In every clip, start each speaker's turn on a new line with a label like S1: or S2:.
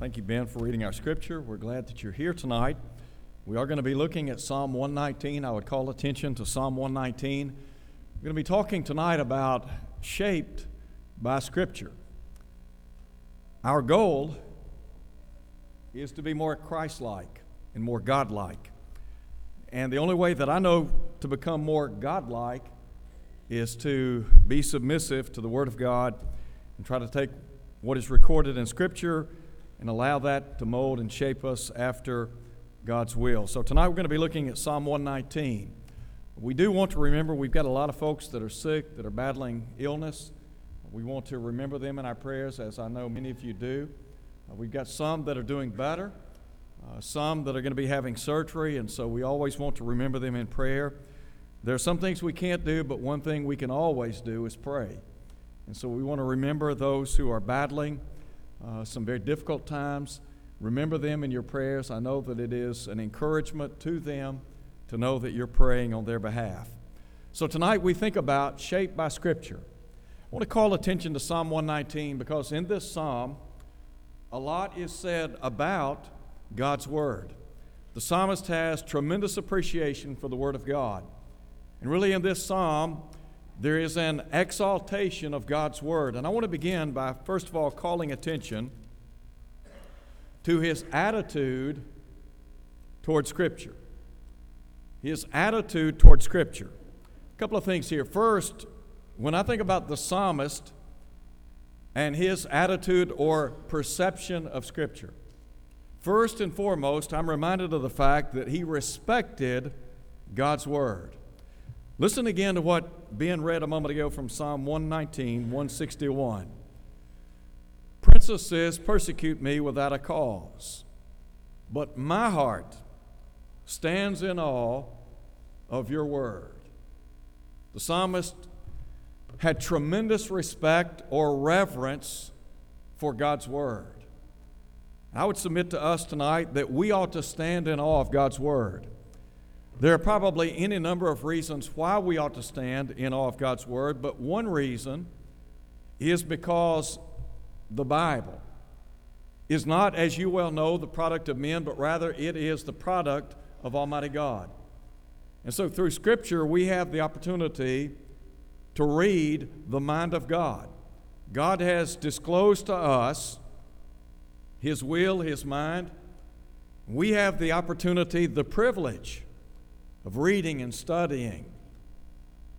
S1: Thank you, Ben, for reading our scripture. We're glad that you're here tonight. We are going to be looking at Psalm 119. I would call attention to Psalm 119. We're going to be talking tonight about shaped by Scripture. Our goal is to be more Christ like and more God like. And the only way that I know to become more God like is to be submissive to the Word of God and try to take what is recorded in Scripture and allow that to mold and shape us after God's will. So tonight we're going to be looking at Psalm 119. We do want to remember we've got a lot of folks that are sick, that are battling illness. We want to remember them in our prayers, as I know many of you do. Uh, we've got some that are doing better, uh, some that are going to be having surgery, and so we always want to remember them in prayer. There are some things we can't do, but one thing we can always do is pray. And so we want to remember those who are battling uh, some very difficult times. Remember them in your prayers. I know that it is an encouragement to them to know that you're praying on their behalf. So tonight we think about shaped by Scripture. I want to call attention to Psalm 119 because in this psalm, a lot is said about God's Word. The psalmist has tremendous appreciation for the Word of God. And really, in this psalm, there is an exaltation of God's Word. And I want to begin by, first of all, calling attention to his attitude toward Scripture. His attitude toward Scripture. A couple of things here. First, when I think about the psalmist and his attitude or perception of Scripture, first and foremost, I'm reminded of the fact that he respected God's Word. Listen again to what Ben read a moment ago from Psalm 119, 161. Princesses persecute me without a cause, but my heart stands in awe of your word. The psalmist had tremendous respect or reverence for God's word. I would submit to us tonight that we ought to stand in awe of God's word. There are probably any number of reasons why we ought to stand in awe of God's Word, but one reason is because the Bible is not, as you well know, the product of men, but rather it is the product of Almighty God. And so through Scripture, we have the opportunity to read the mind of God. God has disclosed to us His will, His mind. We have the opportunity, the privilege of reading and studying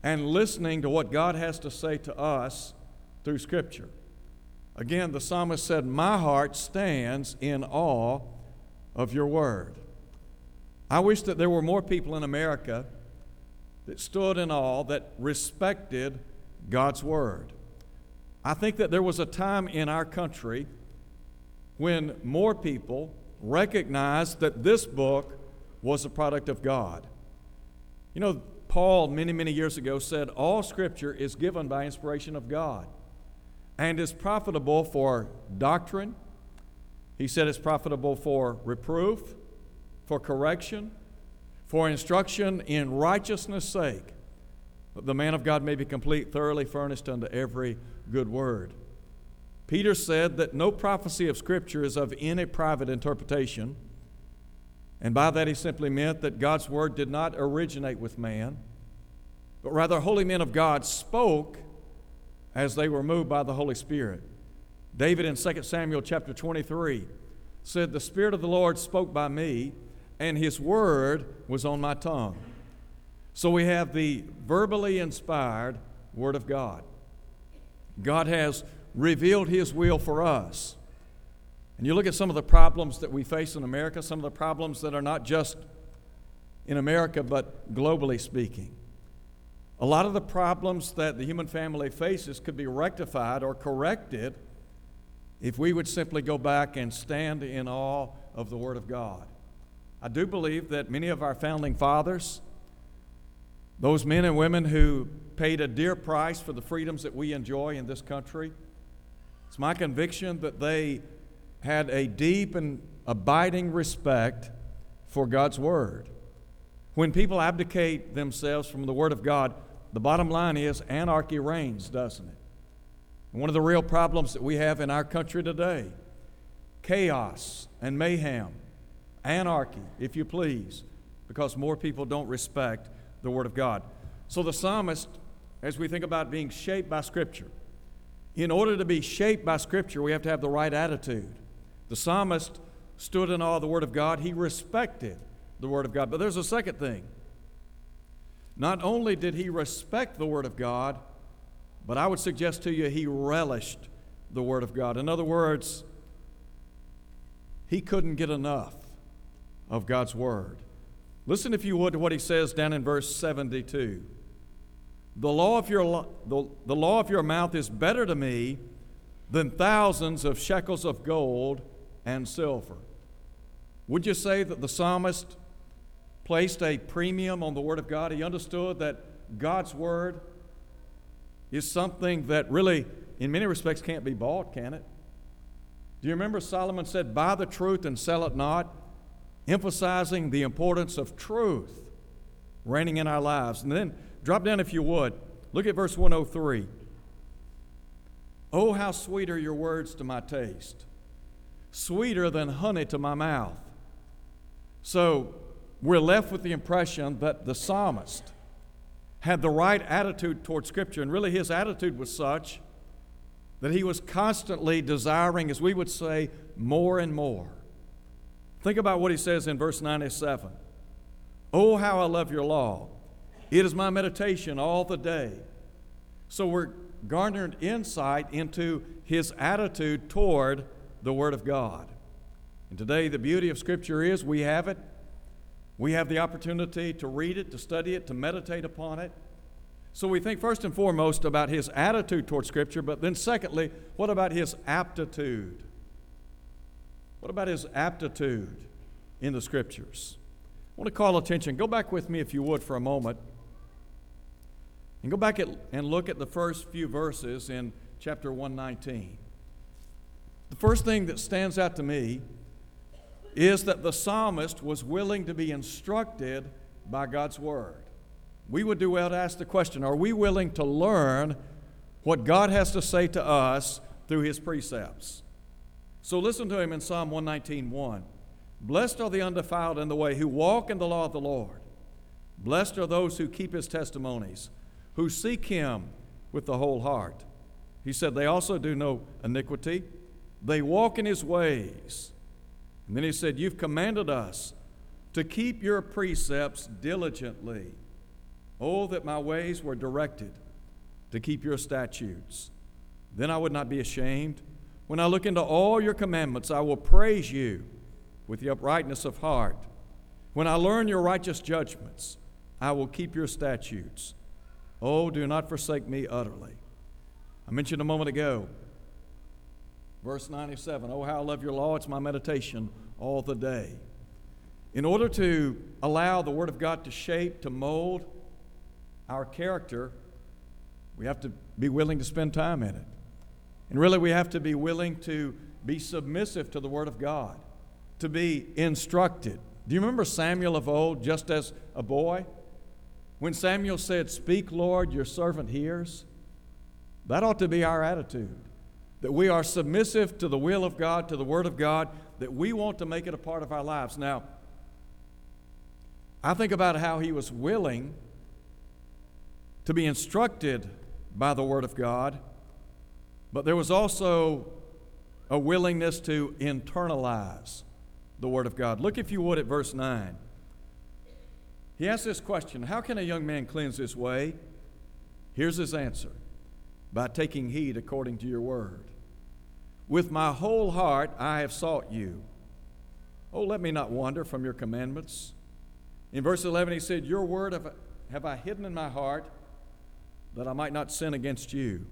S1: and listening to what God has to say to us through Scripture. Again, the psalmist said, My heart stands in awe of your word. I wish that there were more people in America that stood in awe, that respected God's word. I think that there was a time in our country when more people recognized that this book was a product of God. You know, Paul, many, many years ago, said, All scripture is given by inspiration of God and is profitable for doctrine. He said it's profitable for reproof, for correction, for instruction in righteousness' sake. That the man of God may be complete, thoroughly furnished unto every good word. Peter said that no prophecy of Scripture is of any private interpretation and by that, he simply meant that God's word did not originate with man, but rather, holy men of God spoke as they were moved by the Holy Spirit. David in 2 Samuel chapter 23 said, The Spirit of the Lord spoke by me, and his word was on my tongue. So we have the verbally inspired Word of God. God has revealed his will for us. And you look at some of the problems that we face in America, some of the problems that are not just in America, but globally speaking. A lot of the problems that the human family faces could be rectified or corrected if we would simply go back and stand in awe of the Word of God. I do believe that many of our founding fathers, those men and women who paid a dear price for the freedoms that we enjoy in this country, it's my conviction that they had a deep and abiding respect for God's Word. When people abdicate themselves from the Word of God, the bottom line is anarchy reigns, doesn't it? one of the real problems that we have in our country today chaos and mayhem, anarchy, if you please, because more people don't respect the Word of God. So the psalmist, as we think about being shaped by Scripture, in order to be shaped by Scripture, we have to have the right attitude. The psalmist stood in awe of the Word of God, he respected the Word of God. But there's a second thing. Not only did he respect the Word of God, but I would suggest to you he relished the Word of God. In other words, he couldn't get enough of God's Word. Listen, if you would, to what he says down in verse 72. The law of your, the, the law of your mouth is better to me than thousands of shekels of gold and silver. Would you say that the psalmist placed a premium on the Word of God? He understood that God's Word is something that really, in many respects, can't be bought, can it? Do you remember Solomon said, Buy the truth and sell it not? Emphasizing the importance of truth reigning in our lives. And then drop down, if you would, look at verse 103. Oh, how sweet are your words to my taste, sweeter than honey to my mouth. So we're left with the impression that the psalmist had the right attitude toward Scripture, and really his attitude was such that he was constantly desiring, as we would say, more and more. Think about what he says in verse 97 Oh, how I love your law! It is my meditation all the day. So we're garnered insight into his attitude toward the Word of God. And today, the beauty of Scripture is we have it. We have the opportunity to read it, to study it, to meditate upon it. So we think first and foremost about his attitude toward Scripture, but then secondly, what about his aptitude? What about his aptitude in the Scriptures? I want to call attention. Go back with me, if you would, for a moment. And go back and look at the first few verses in chapter 119. The first thing that stands out to me is that the psalmist was willing to be instructed by God's word. We would do well to ask the question are we willing to learn what God has to say to us through his precepts? So listen to him in Psalm 119:1. Blessed are the undefiled in the way who walk in the law of the Lord. Blessed are those who keep his testimonies, who seek him with the whole heart. He said, They also do no iniquity, they walk in his ways. And then he said, You've commanded us to keep your precepts diligently. Oh, that my ways were directed to keep your statutes. Then I would not be ashamed. When I look into all your commandments, I will praise you with the uprightness of heart. When I learn your righteous judgments, I will keep your statutes. Oh, do not forsake me utterly. I mentioned a moment ago, verse 97 Oh, how I love your law. It's my meditation all the day. In order to allow the Word of God to shape, to mold our character, we have to be willing to spend time in it. And really, we have to be willing to be submissive to the Word of God, to be instructed. Do you remember Samuel of old, just as a boy? When Samuel said, Speak, Lord, your servant hears, that ought to be our attitude. That we are submissive to the will of God, to the Word of God, that we want to make it a part of our lives. Now, I think about how he was willing to be instructed by the Word of God, but there was also a willingness to internalize the Word of God. Look, if you would, at verse 9. He asks this question How can a young man cleanse his way? Here's his answer by taking heed according to your word. With my whole heart I have sought you. Oh, let me not wander from your commandments. In verse 11, he said, Your word have, I hidden in my heart that I might not sin against you.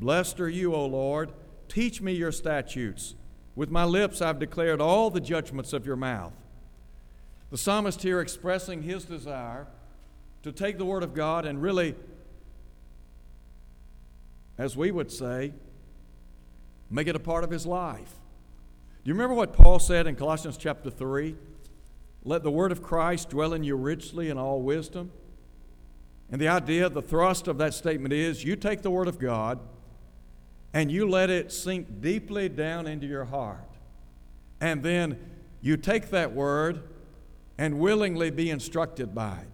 S1: Blessed are you, O Lord. Teach me your statutes. With my lips I've declared all the judgments of your mouth. The psalmist here expressing his desire to take the Word of God and really, as we would say, make it a part of his life. Do you remember what Paul said in Colossians chapter 3? Let the Word of Christ dwell in you richly in all wisdom. And the idea, the thrust of that statement is you take the Word of God and you let it sink deeply down into your heart. and then you take that word and willingly be instructed by it.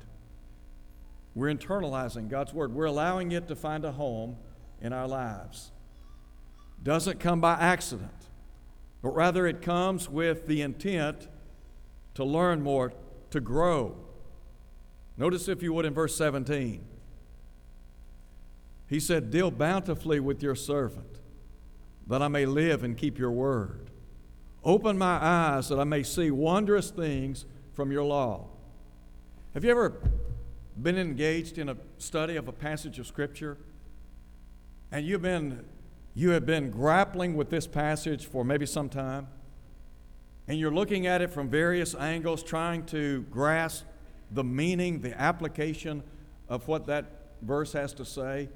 S1: We're internalizing God's word, we're allowing it to find a home in our lives. Doesn't come by accident, but rather it comes with the intent to learn more, to grow. Notice, if you would, in verse 17. He said, Deal bountifully with your servant, that I may live and keep your word. Open my eyes that I may see wondrous things from your law. Have you ever been engaged in a study of a passage of Scripture and you've been, you have been grappling with this passage for maybe some time and you're looking at it from various angles, trying to grasp the meaning, the application of what that verse has to say?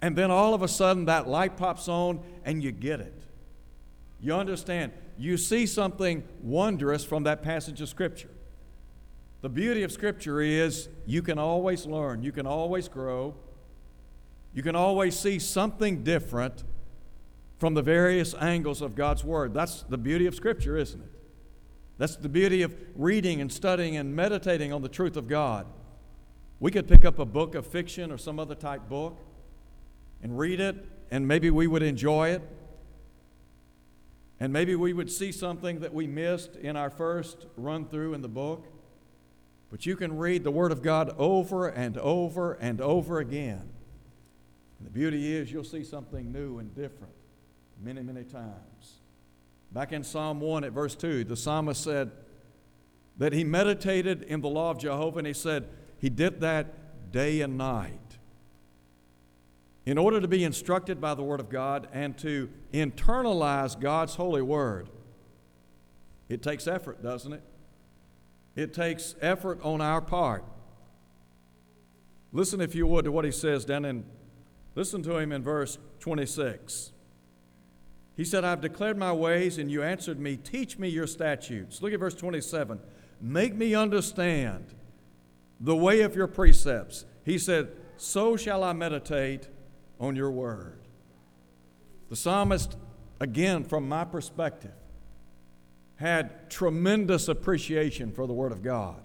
S1: And then all of a sudden that light pops on and you get it. You understand. You see something wondrous from that passage of Scripture. The beauty of Scripture is you can always learn, you can always grow, you can always see something different from the various angles of God's Word. That's the beauty of Scripture, isn't it? That's the beauty of reading and studying and meditating on the truth of God. We could pick up a book of fiction or some other type book and read it, and maybe we would enjoy it. And maybe we would see something that we missed in our first run through in the book. But you can read the Word of God over and over and over again. And the beauty is you'll see something new and different many, many times. Back in Psalm 1 at verse 2, the psalmist said that he meditated in the law of Jehovah and he said he did that day and night. In order to be instructed by the Word of God and to internalize God's holy Word, it takes effort, doesn't it? It takes effort on our part. Listen, if you would, to what he says down in, listen to him in verse 26. He said, I've declared my ways, and you answered me, Teach me your statutes. Look at verse 27. Make me understand the way of your precepts. He said, So shall I meditate on your word. The psalmist, again, from my perspective, had tremendous appreciation for the Word of God.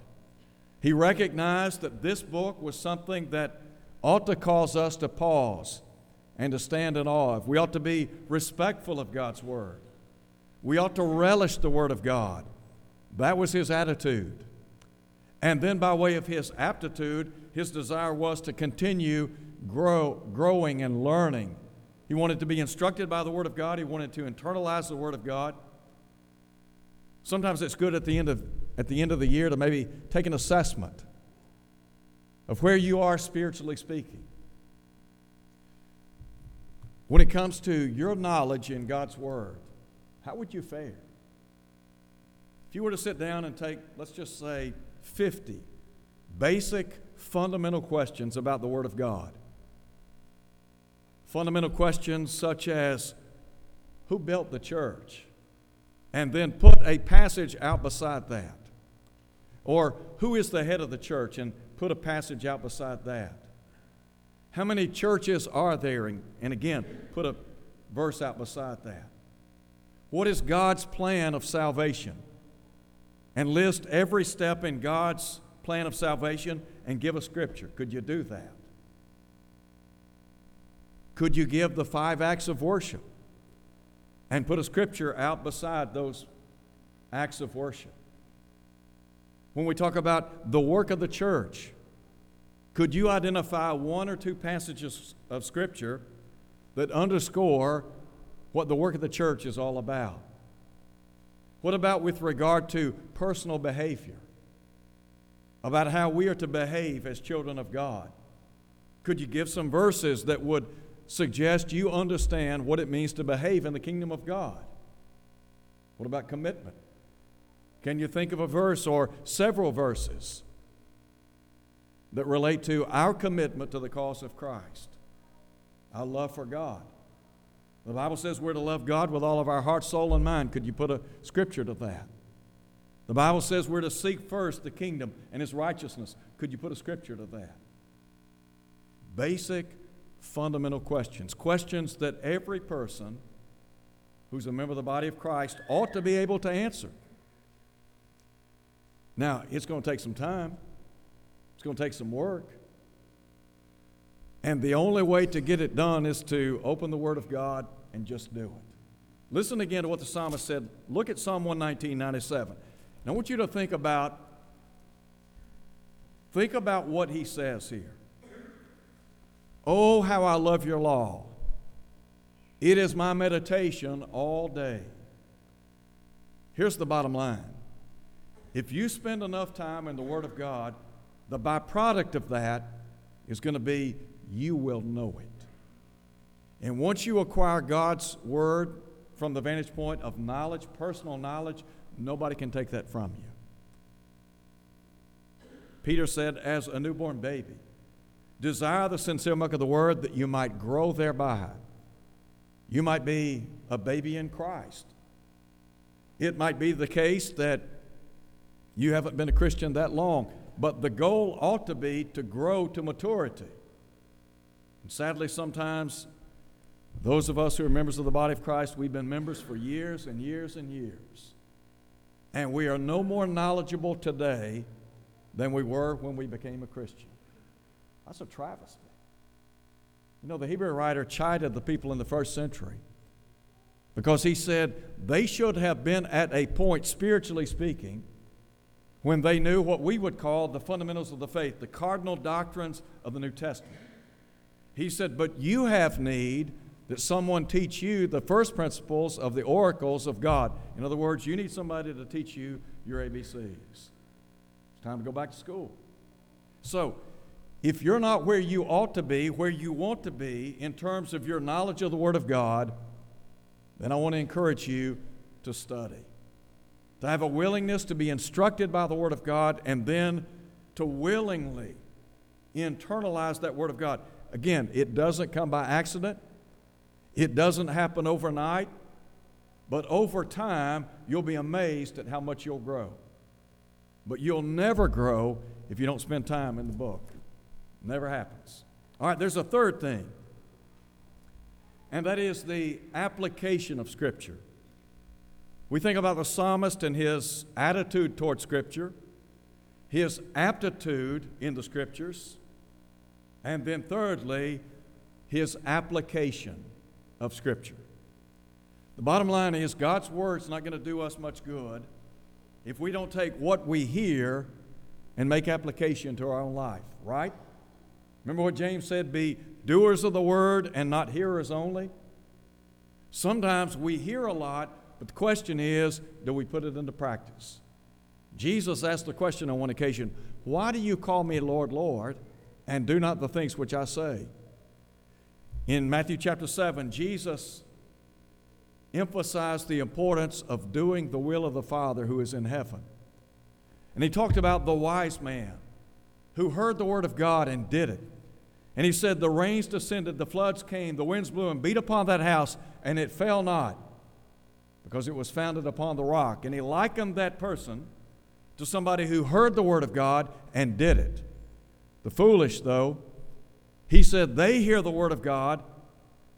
S1: He recognized that this book was something that ought to cause us to pause and to stand in awe of. We ought to be respectful of God's Word. We ought to relish the Word of God. That was his attitude. And then, by way of his aptitude, his desire was to continue grow, growing and learning. He wanted to be instructed by the Word of God. He wanted to internalize the Word of God. Sometimes it's good at the end of, at the, end of the year to maybe take an assessment of where you are spiritually speaking. When it comes to your knowledge in God's Word, how would you fare? If you were to sit down and take, let's just say, 50 basic fundamental questions about the Word of God, fundamental questions such as who built the church? And then put a passage out beside that. Or who is the head of the church? And put a passage out beside that. How many churches are there? And again, put a verse out beside that. What is God's plan of salvation? And list every step in God's plan of salvation and give a scripture. Could you do that? Could you give the five acts of worship and put a scripture out beside those acts of worship? When we talk about the work of the church, could you identify one or two passages of scripture that underscore what the work of the church is all about? What about with regard to personal behavior? About how we are to behave as children of God? Could you give some verses that would suggest you understand what it means to behave in the kingdom of God. What about commitment? Can you think of a verse or several verses that relate to our commitment to the cause of Christ? Our love for God. The Bible says we're to love God with all of our heart, soul, and mind. Could you put a scripture to that? The Bible says we're to seek first the kingdom and His righteousness. Could you put a scripture to that? Basic fundamental questions, questions that every person who's a member of the body of Christ, ought to be able to answer. Now, it's going to take some time, it's going to take some work. And the only way to get it done is to open the Word of God and just do it. Listen again to what the psalmist said. Look at Psalm 119, 97. Now, I want you to think about think about what he says here. Oh, how I love your law. It is my meditation all day. Here's the bottom line. If you spend enough time in the Word of God, the byproduct of that is going to be you will know it. And once you acquire God's Word from the vantage point of knowledge, personal knowledge, nobody can take that from you. Peter said, as a newborn baby, desire the sincere milk of the Word that you might grow thereby. You might be a baby in Christ. It might be the case that you haven't been a Christian that long, but the goal ought to be to grow to maturity. And sadly, sometimes those of us who are members of the body of Christ, we've been members for years and years and years. And we are no more knowledgeable today than we were when we became a Christian. That's a travesty. You know, the Hebrew writer chided the people in the first century because he said they should have been at a point, spiritually speaking, when they knew what we would call the fundamentals of the faith, the cardinal doctrines of the New Testament. He said, But you have need that someone teach you the first principles of the oracles of God. In other words, you need somebody to teach you your ABCs. It's time to go back to school. So, if you're not where you ought to be, where you want to be in terms of your knowledge of the Word of God, then I want to encourage you to study, to have a willingness to be instructed by the Word of God, and then to willingly internalize that Word of God. Again, it doesn't come by accident, it doesn't happen overnight, but over time, you'll be amazed at how much you'll grow. But you'll never grow if you don't spend time in the book. Never happens. All right, there's a third thing, and that is the application of Scripture. We think about the psalmist and his attitude toward Scripture, his aptitude in the Scriptures, and then thirdly, his application of Scripture. The bottom line is God's Word's not going to do us much good if we don't take what we hear and make application to our own life, right? Remember what James said be doers of the word and not hearers only? Sometimes we hear a lot, but the question is do we put it into practice? Jesus asked the question on one occasion Why do you call me Lord, Lord, and do not the things which I say? In Matthew chapter 7, Jesus emphasized the importance of doing the will of the Father who is in heaven. And he talked about the wise man who heard the word of God and did it. And he said, The rains descended, the floods came, the winds blew and beat upon that house, and it fell not, because it was founded upon the rock. And he likened that person to somebody who heard the word of God and did it. The foolish, though, he said, They hear the word of God,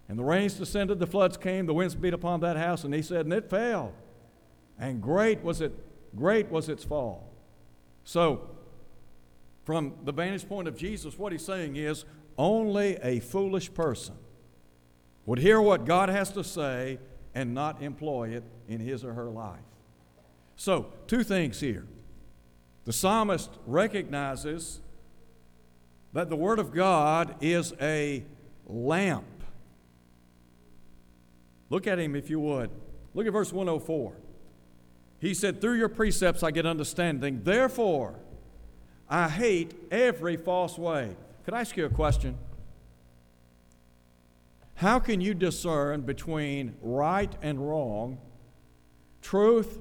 S1: and the rains descended, the floods came, the winds beat upon that house, and he said, And it fell. And great was it, great was its fall. So, from the vantage point of Jesus, what he's saying is only a foolish person would hear what God has to say and not employ it in his or her life. So, two things here. The psalmist recognizes that the Word of God is a lamp. Look at him if you would. Look at verse 104. He said, Through your precepts I get understanding. Therefore, I hate every false way. Could I ask you a question? How can you discern between right and wrong, truth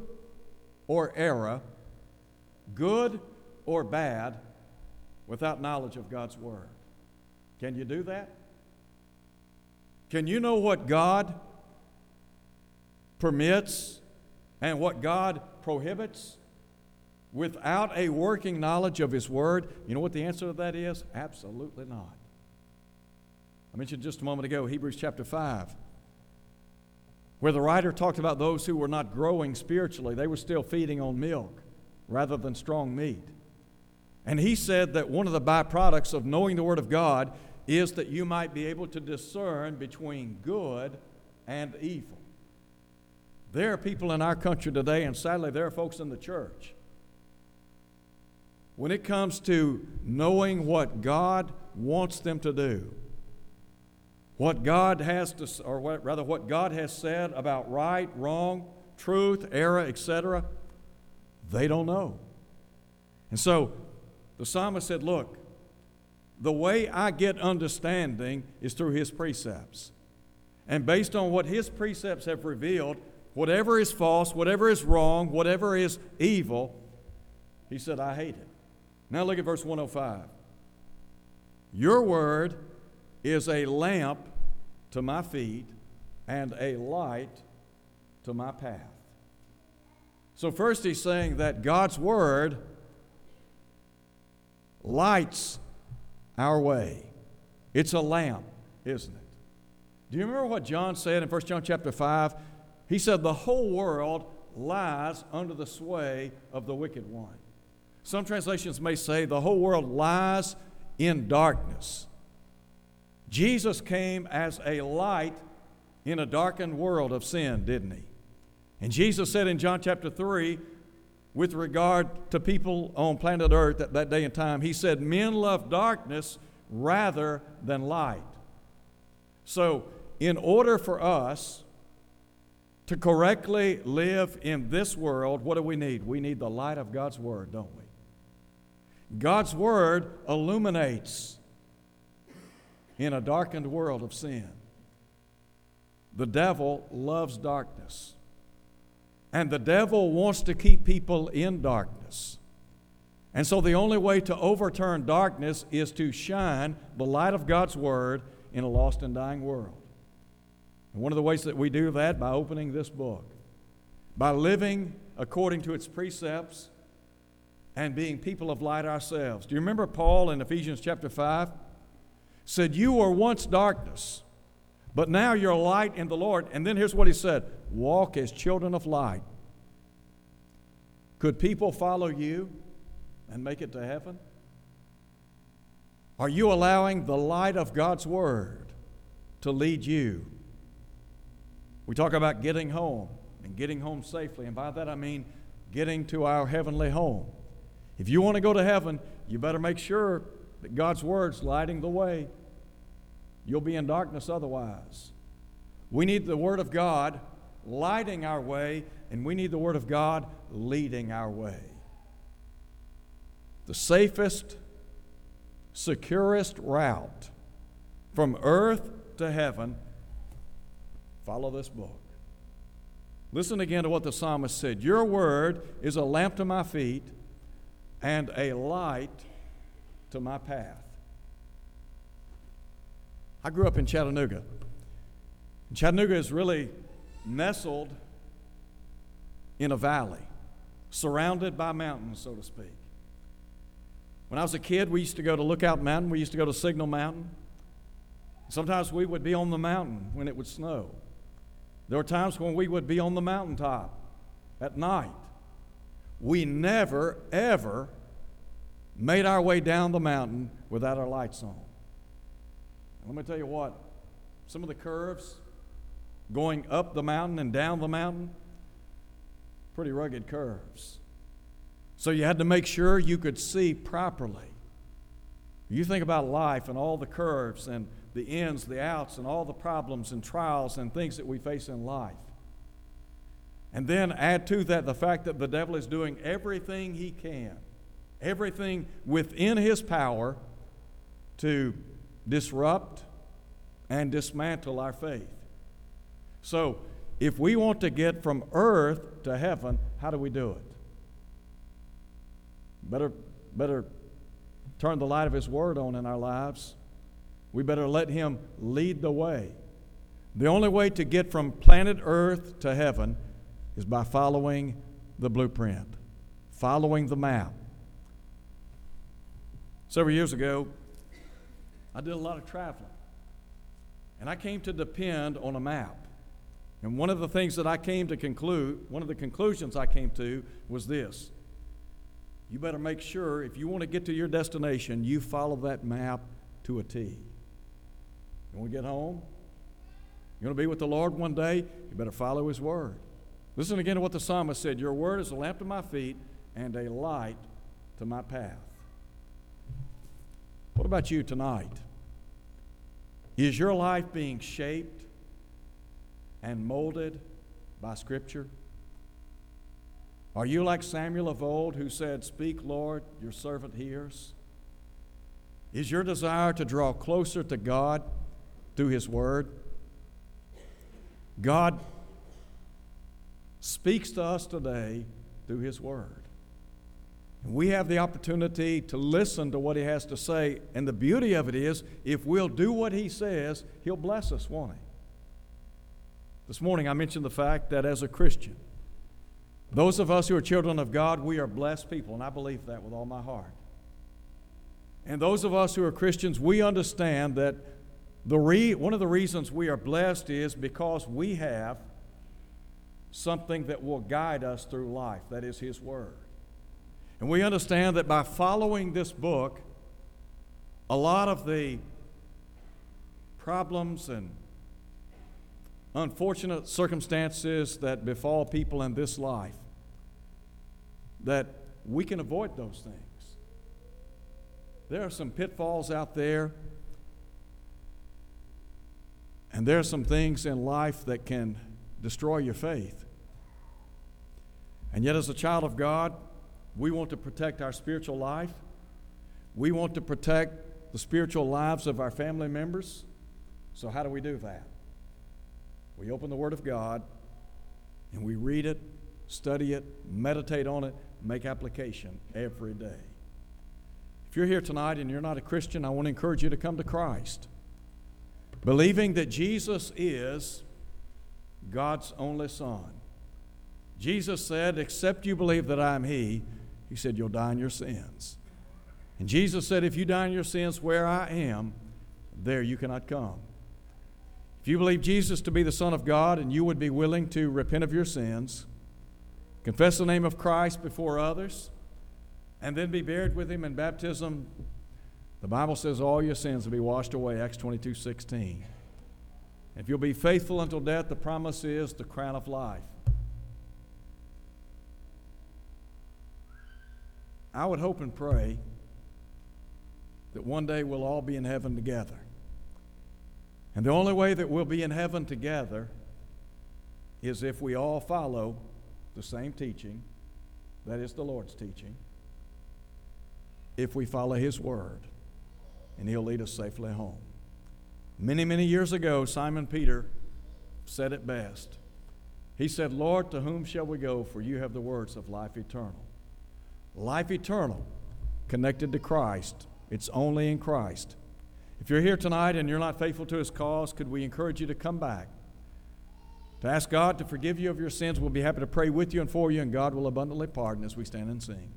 S1: or error, good or bad, without knowledge of God's Word? Can you do that? Can you know what God permits and what God prohibits? without a working knowledge of His Word, you know what the answer to that is? Absolutely not. I mentioned just a moment ago Hebrews chapter 5. where the writer talked about those who were not growing spiritually. They were still feeding on milk rather than strong meat. And he said that one of the byproducts of knowing the Word of God is that you might be able to discern between good and evil. There are people in our country today, and sadly, there are folks in the church. When it comes to knowing what God wants them to do, what God has to, or what, rather, what God has said about right, wrong, truth, error, etc., they don't know. And so the psalmist said, Look, the way I get understanding is through his precepts. And based on what his precepts have revealed, whatever is false, whatever is wrong, whatever is evil, he said, I hate it. Now look at verse 105. Your word is a lamp to my feet and a light to my path. So, first, he's saying that God's word lights our way. It's a lamp, isn't it? Do you remember what John said in 1 John chapter 5? He said, The whole world lies under the sway of the wicked one. Some translations may say, The whole world lies in darkness. Jesus came as a light in a darkened world of sin, didn't he? And Jesus said in John chapter 3, with regard to people on planet Earth at that day and time, He said, Men love darkness rather than light. So, in order for us to correctly live in this world, what do we need? We need the light of God's Word, don't we? God's Word illuminates in a darkened world of sin. The devil loves darkness. And the devil wants to keep people in darkness. And so the only way to overturn darkness is to shine the light of God's Word in a lost and dying world. And one of the ways that we do that by opening this book, by living according to its precepts and being people of light ourselves. Do you remember Paul in Ephesians chapter 5? Said, You were once darkness, but now you're light in the Lord. And then here's what he said walk as children of light. Could people follow you and make it to heaven? Are you allowing the light of God's Word to lead you? We talk about getting home and getting home safely, and by that I mean getting to our heavenly home. If you want to go to heaven, you better make sure that God's Word's lighting the way. You'll be in darkness otherwise. We need the Word of God lighting our way, and we need the Word of God leading our way. The safest, securest route from earth to heaven, follow this book. Listen again to what the psalmist said Your word is a lamp to my feet and a light to my path. I grew up in Chattanooga. Chattanooga is really nestled in a valley, surrounded by mountains, so to speak. When I was a kid, we used to go to Lookout Mountain, we used to go to Signal Mountain. Sometimes we would be on the mountain when it would snow. There were times when we would be on the mountaintop at night. We never, ever made our way down the mountain without our lights on. Let me tell you what, some of the curves going up the mountain and down the mountain, pretty rugged curves. So you had to make sure you could see properly. You think about life and all the curves and the ins, the outs, and all the problems and trials and things that we face in life. And then add to that the fact that the devil is doing everything he can, everything within his power to disrupt and dismantle our faith. So, if we want to get from earth to heaven, how do we do it? Better, better turn the light of His Word on in our lives. We better let Him lead the way. The only way to get from planet Earth to heaven is by following the blueprint, following the map. Several years ago, I did a lot of traveling, and I came to depend on a map. And one of the things that I came to conclude, one of the conclusions I came to was this. You better make sure if you want to get to your destination, you follow that map to a T. You want to get home? You want to be with the Lord one day? You better follow His Word. Listen again to what the psalmist said Your Word is a lamp to my feet and a light to my path. What about you tonight? Is your life being shaped and molded by Scripture? Are you like Samuel of old who said, Speak, Lord, your servant hears? Is your desire to draw closer to God through His Word? God speaks to us today through His Word. We have the opportunity to listen to what He has to say. And the beauty of it is, if we'll do what He says, He'll bless us, won't He? This morning I mentioned the fact that as a Christian, those of us who are children of God, we are blessed people, and I believe that with all my heart. And those of us who are Christians, we understand that the re- one of the reasons we are blessed is because we have something that will guide us through life that is His Word. And we understand that by following this book, a lot of the problems and unfortunate circumstances that befall people in this life, that we can avoid those things. There are some pitfalls out there, and there are some things in life that can destroy your faith. And yet, as a child of God, we want to protect our spiritual life. We want to protect the spiritual lives of our family members. So, how do we do that? We open the Word of God and we read it, study it, meditate on it, make application every day. If you're here tonight and you're not a Christian, I want to encourage you to come to Christ. Believing that Jesus is God's only Son. Jesus said, Except you believe that I am He, he said, You'll die in your sins. And Jesus said, If you die in your sins where I am, there you cannot come. If you believe Jesus to be the Son of God and you would be willing to repent of your sins, confess the name of Christ before others, and then be buried with Him in baptism, the Bible says all your sins will be washed away, Acts 22 16. If you'll be faithful until death, the promise is the crown of life. I would hope and pray that one day we'll all be in heaven together. And the only way that we'll be in heaven together is if we all follow the same teaching, that is the Lord's teaching, if we follow His word, and He'll lead us safely home. Many, many years ago, Simon Peter said it best. He said, Lord, to whom shall we go? For you have the words of life eternal life eternal connected to Christ. It's only in Christ. If you're here tonight and you're not faithful to His cause, could we encourage you to come back? To ask God to forgive you of your sins. We'll be happy to pray with you and for you, and God will abundantly pardon as we stand and sing.